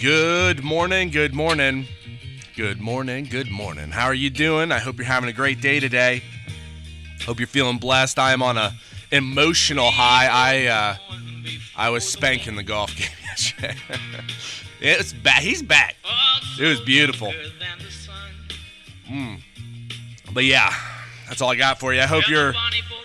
Good morning, good morning. Good morning, good morning. How are you doing? I hope you're having a great day today. Hope you're feeling blessed. I am on a emotional high. I uh, I was spanking the golf game yesterday. it's back. He's back. It was beautiful. Mm. But yeah, that's all I got for you. I hope you're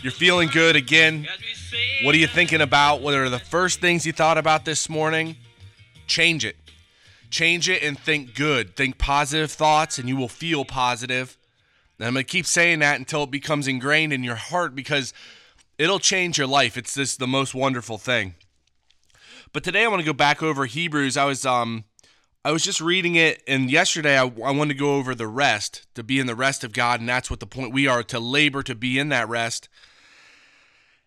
you're feeling good again. What are you thinking about? What are the first things you thought about this morning? Change it. Change it and think good. Think positive thoughts, and you will feel positive. And I'm going to keep saying that until it becomes ingrained in your heart because it'll change your life. It's just the most wonderful thing. But today I want to go back over Hebrews. I was um I was just reading it, and yesterday I, I wanted to go over the rest, to be in the rest of God, and that's what the point we are to labor to be in that rest.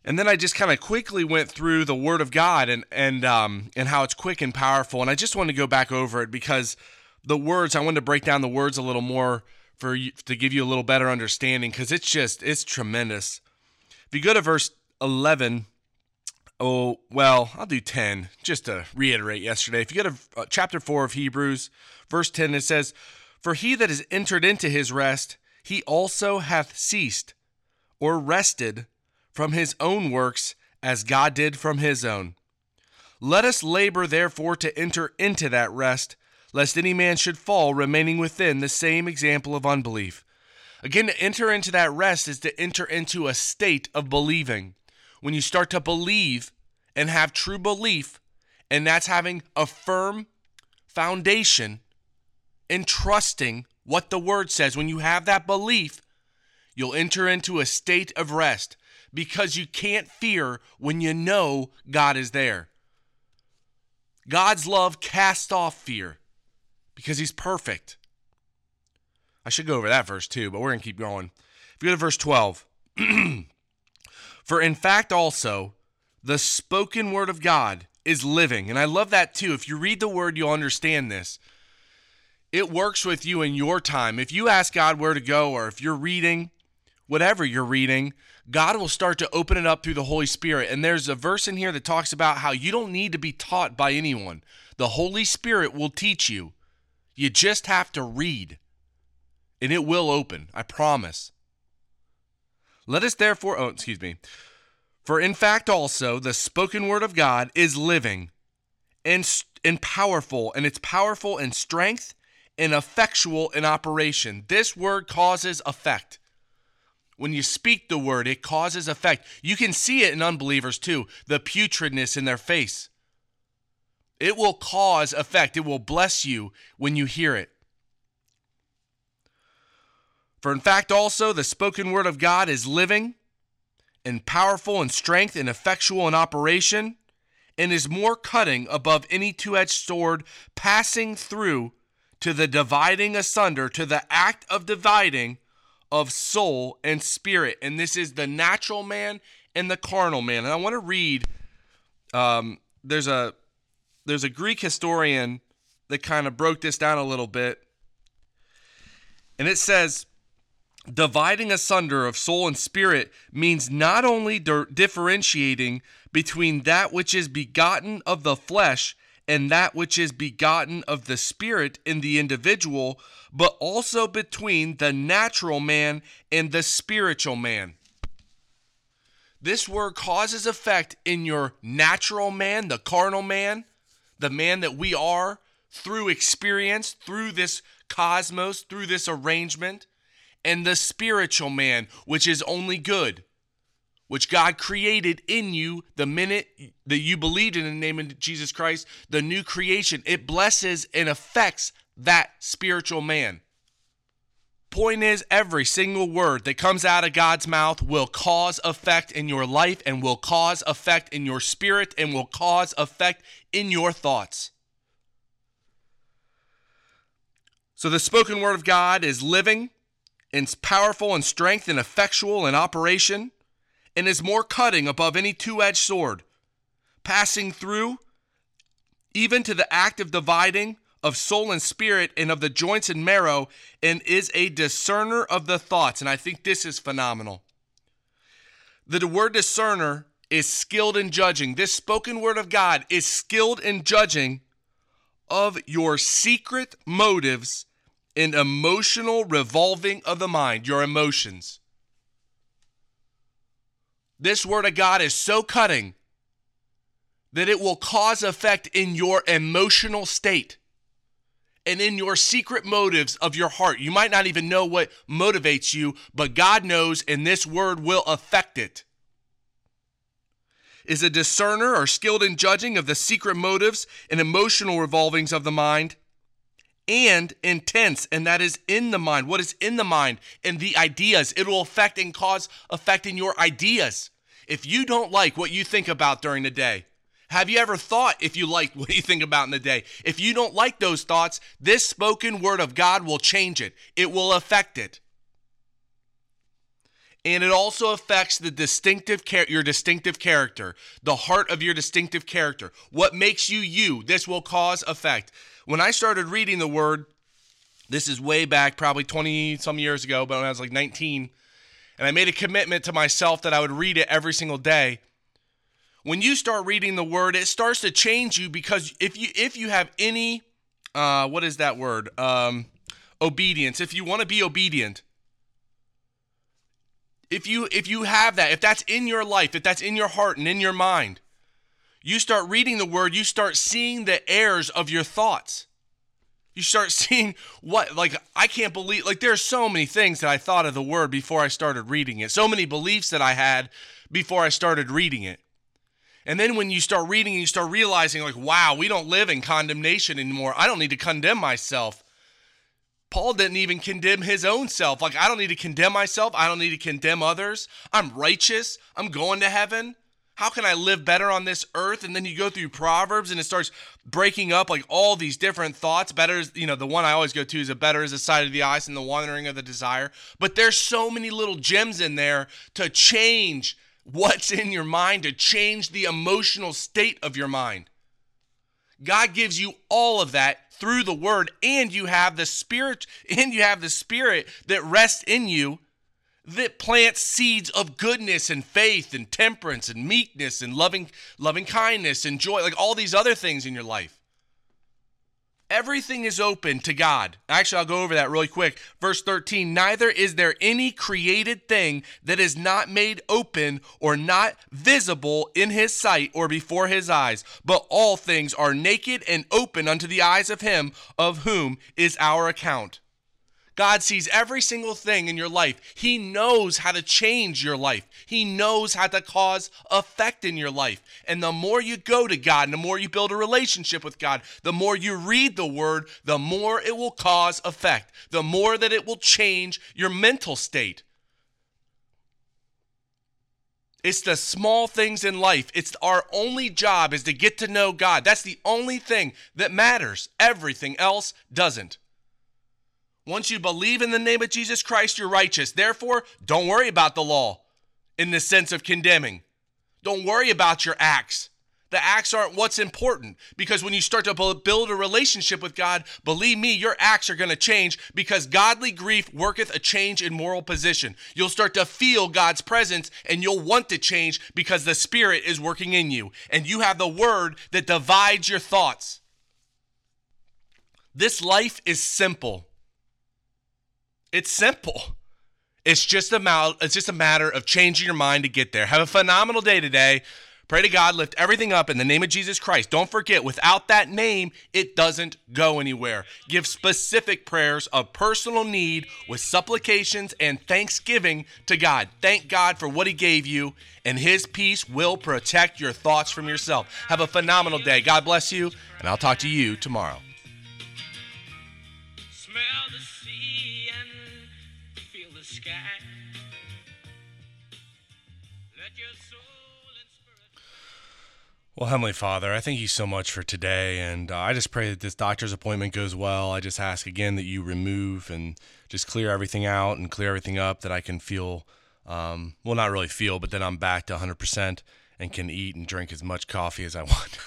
And then I just kind of quickly went through the Word of God and and um, and how it's quick and powerful. And I just wanted to go back over it because the words I wanted to break down the words a little more for you, to give you a little better understanding because it's just it's tremendous. If you go to verse eleven, oh well, I'll do ten just to reiterate yesterday. If you go to uh, chapter four of Hebrews, verse ten, it says, "For he that is entered into his rest, he also hath ceased, or rested." From his own works as God did from his own. Let us labor therefore to enter into that rest, lest any man should fall, remaining within the same example of unbelief. Again, to enter into that rest is to enter into a state of believing. When you start to believe and have true belief, and that's having a firm foundation in trusting what the word says, when you have that belief, you'll enter into a state of rest because you can't fear when you know God is there. God's love casts off fear because he's perfect. I should go over that verse too, but we're going to keep going. If you go to verse 12, for in fact also the spoken word of God is living. And I love that too. If you read the word, you'll understand this. It works with you in your time. If you ask God where to go, or if you're reading, whatever you're reading, God will start to open it up through the Holy Spirit. And there's a verse in here that talks about how you don't need to be taught by anyone. The Holy Spirit will teach you. You just have to read, and it will open. I promise. Let us therefore, oh, excuse me. For in fact, also, the spoken word of God is living and, and powerful, and it's powerful in strength and effectual in operation. This word causes effect when you speak the word, it causes effect. You can see it in unbelievers too, the putridness in their face. It will cause effect. It will bless you when you hear it. For in fact, also, the spoken word of God is living and powerful in strength and effectual in operation, and is more cutting above any two edged sword, passing through to the dividing asunder, to the act of dividing of soul and spirit. And this is the natural man and the carnal man. And I want to read um, there's a there's a Greek historian that kind of broke this down a little bit. And it says dividing asunder of soul and spirit means not only di- differentiating between that which is begotten of the flesh and that which is begotten of the Spirit in the individual, but also between the natural man and the spiritual man. This word causes effect in your natural man, the carnal man, the man that we are through experience, through this cosmos, through this arrangement, and the spiritual man, which is only good which God created in you the minute that you believed in the name of Jesus Christ, the new creation. It blesses and affects that spiritual man. Point is, every single word that comes out of God's mouth will cause effect in your life and will cause effect in your spirit and will cause effect in your thoughts. So the spoken word of God is living, it's powerful in strength and effectual in operation and is more cutting above any two edged sword, passing through even to the act of dividing of soul and spirit and of the joints and marrow, and is a discerner of the thoughts. And I think this is phenomenal. The word discerner is skilled in judging. This spoken word of God is skilled in judging of your secret motives and emotional revolving of the mind, your emotions. This word of God is so cutting that it will cause effect in your emotional state and in your secret motives of your heart. You might not even know what motivates you, but God knows, and this word will affect it. Is a discerner or skilled in judging of the secret motives and emotional revolvings of the mind, and intents, and that is in the mind. What is in the mind and the ideas? It will affect and cause effect in your ideas. If you don't like what you think about during the day, have you ever thought if you like what you think about in the day? If you don't like those thoughts, this spoken word of God will change it. It will affect it. And it also affects the distinctive char- your distinctive character, the heart of your distinctive character. What makes you you? This will cause effect. When I started reading the word, this is way back, probably 20 some years ago, but when I was like 19, and I made a commitment to myself that I would read it every single day when you start reading the word, it starts to change you because if you if you have any uh, what is that word? Um, obedience. If you want to be obedient, if you if you have that, if that's in your life, if that's in your heart and in your mind, you start reading the word, you start seeing the errors of your thoughts. You start seeing what like I can't believe like there's so many things that I thought of the word before I started reading it. So many beliefs that I had before I started reading it. And then when you start reading and you start realizing, like, wow, we don't live in condemnation anymore. I don't need to condemn myself. Paul didn't even condemn his own self. Like, I don't need to condemn myself. I don't need to condemn others. I'm righteous. I'm going to heaven. How can I live better on this earth? And then you go through Proverbs and it starts breaking up like all these different thoughts. Better is, you know, the one I always go to is a better is the sight of the eyes and the wandering of the desire. But there's so many little gems in there to change what's in your mind to change the emotional state of your mind. God gives you all of that through the word and you have the spirit and you have the spirit that rests in you that plants seeds of goodness and faith and temperance and meekness and loving loving kindness and joy like all these other things in your life Everything is open to God. Actually, I'll go over that really quick. Verse 13 Neither is there any created thing that is not made open or not visible in his sight or before his eyes, but all things are naked and open unto the eyes of him of whom is our account. God sees every single thing in your life. He knows how to change your life. He knows how to cause effect in your life. And the more you go to God and the more you build a relationship with God, the more you read the word, the more it will cause effect, the more that it will change your mental state. It's the small things in life. It's our only job is to get to know God. That's the only thing that matters. Everything else doesn't. Once you believe in the name of Jesus Christ, you're righteous. Therefore, don't worry about the law in the sense of condemning. Don't worry about your acts. The acts aren't what's important because when you start to build a relationship with God, believe me, your acts are going to change because godly grief worketh a change in moral position. You'll start to feel God's presence and you'll want to change because the Spirit is working in you and you have the word that divides your thoughts. This life is simple. It's simple. It's just a mal- it's just a matter of changing your mind to get there. Have a phenomenal day today. Pray to God, lift everything up in the name of Jesus Christ. Don't forget, without that name, it doesn't go anywhere. Give specific prayers of personal need with supplications and thanksgiving to God. Thank God for what He gave you, and His peace will protect your thoughts from yourself. Have a phenomenal day. God bless you, and I'll talk to you tomorrow. Well, Heavenly Father, I thank you so much for today. And uh, I just pray that this doctor's appointment goes well. I just ask again that you remove and just clear everything out and clear everything up that I can feel, um, well, not really feel, but then I'm back to 100% and can eat and drink as much coffee as I want.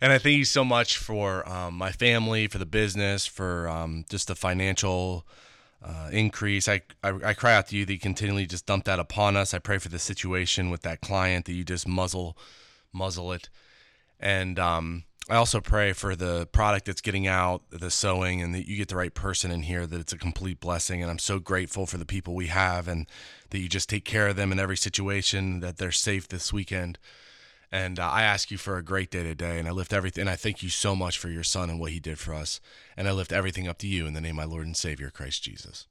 and I thank you so much for um, my family, for the business, for um, just the financial. Uh, increase. I, I, I cry out to you that you continually just dump that upon us. I pray for the situation with that client that you just muzzle muzzle it. And um, I also pray for the product that's getting out, the sewing, and that you get the right person in here, that it's a complete blessing. And I'm so grateful for the people we have and that you just take care of them in every situation, that they're safe this weekend. And uh, I ask you for a great day today. And I lift everything. And I thank you so much for your son and what he did for us. And I lift everything up to you in the name of my Lord and Savior, Christ Jesus.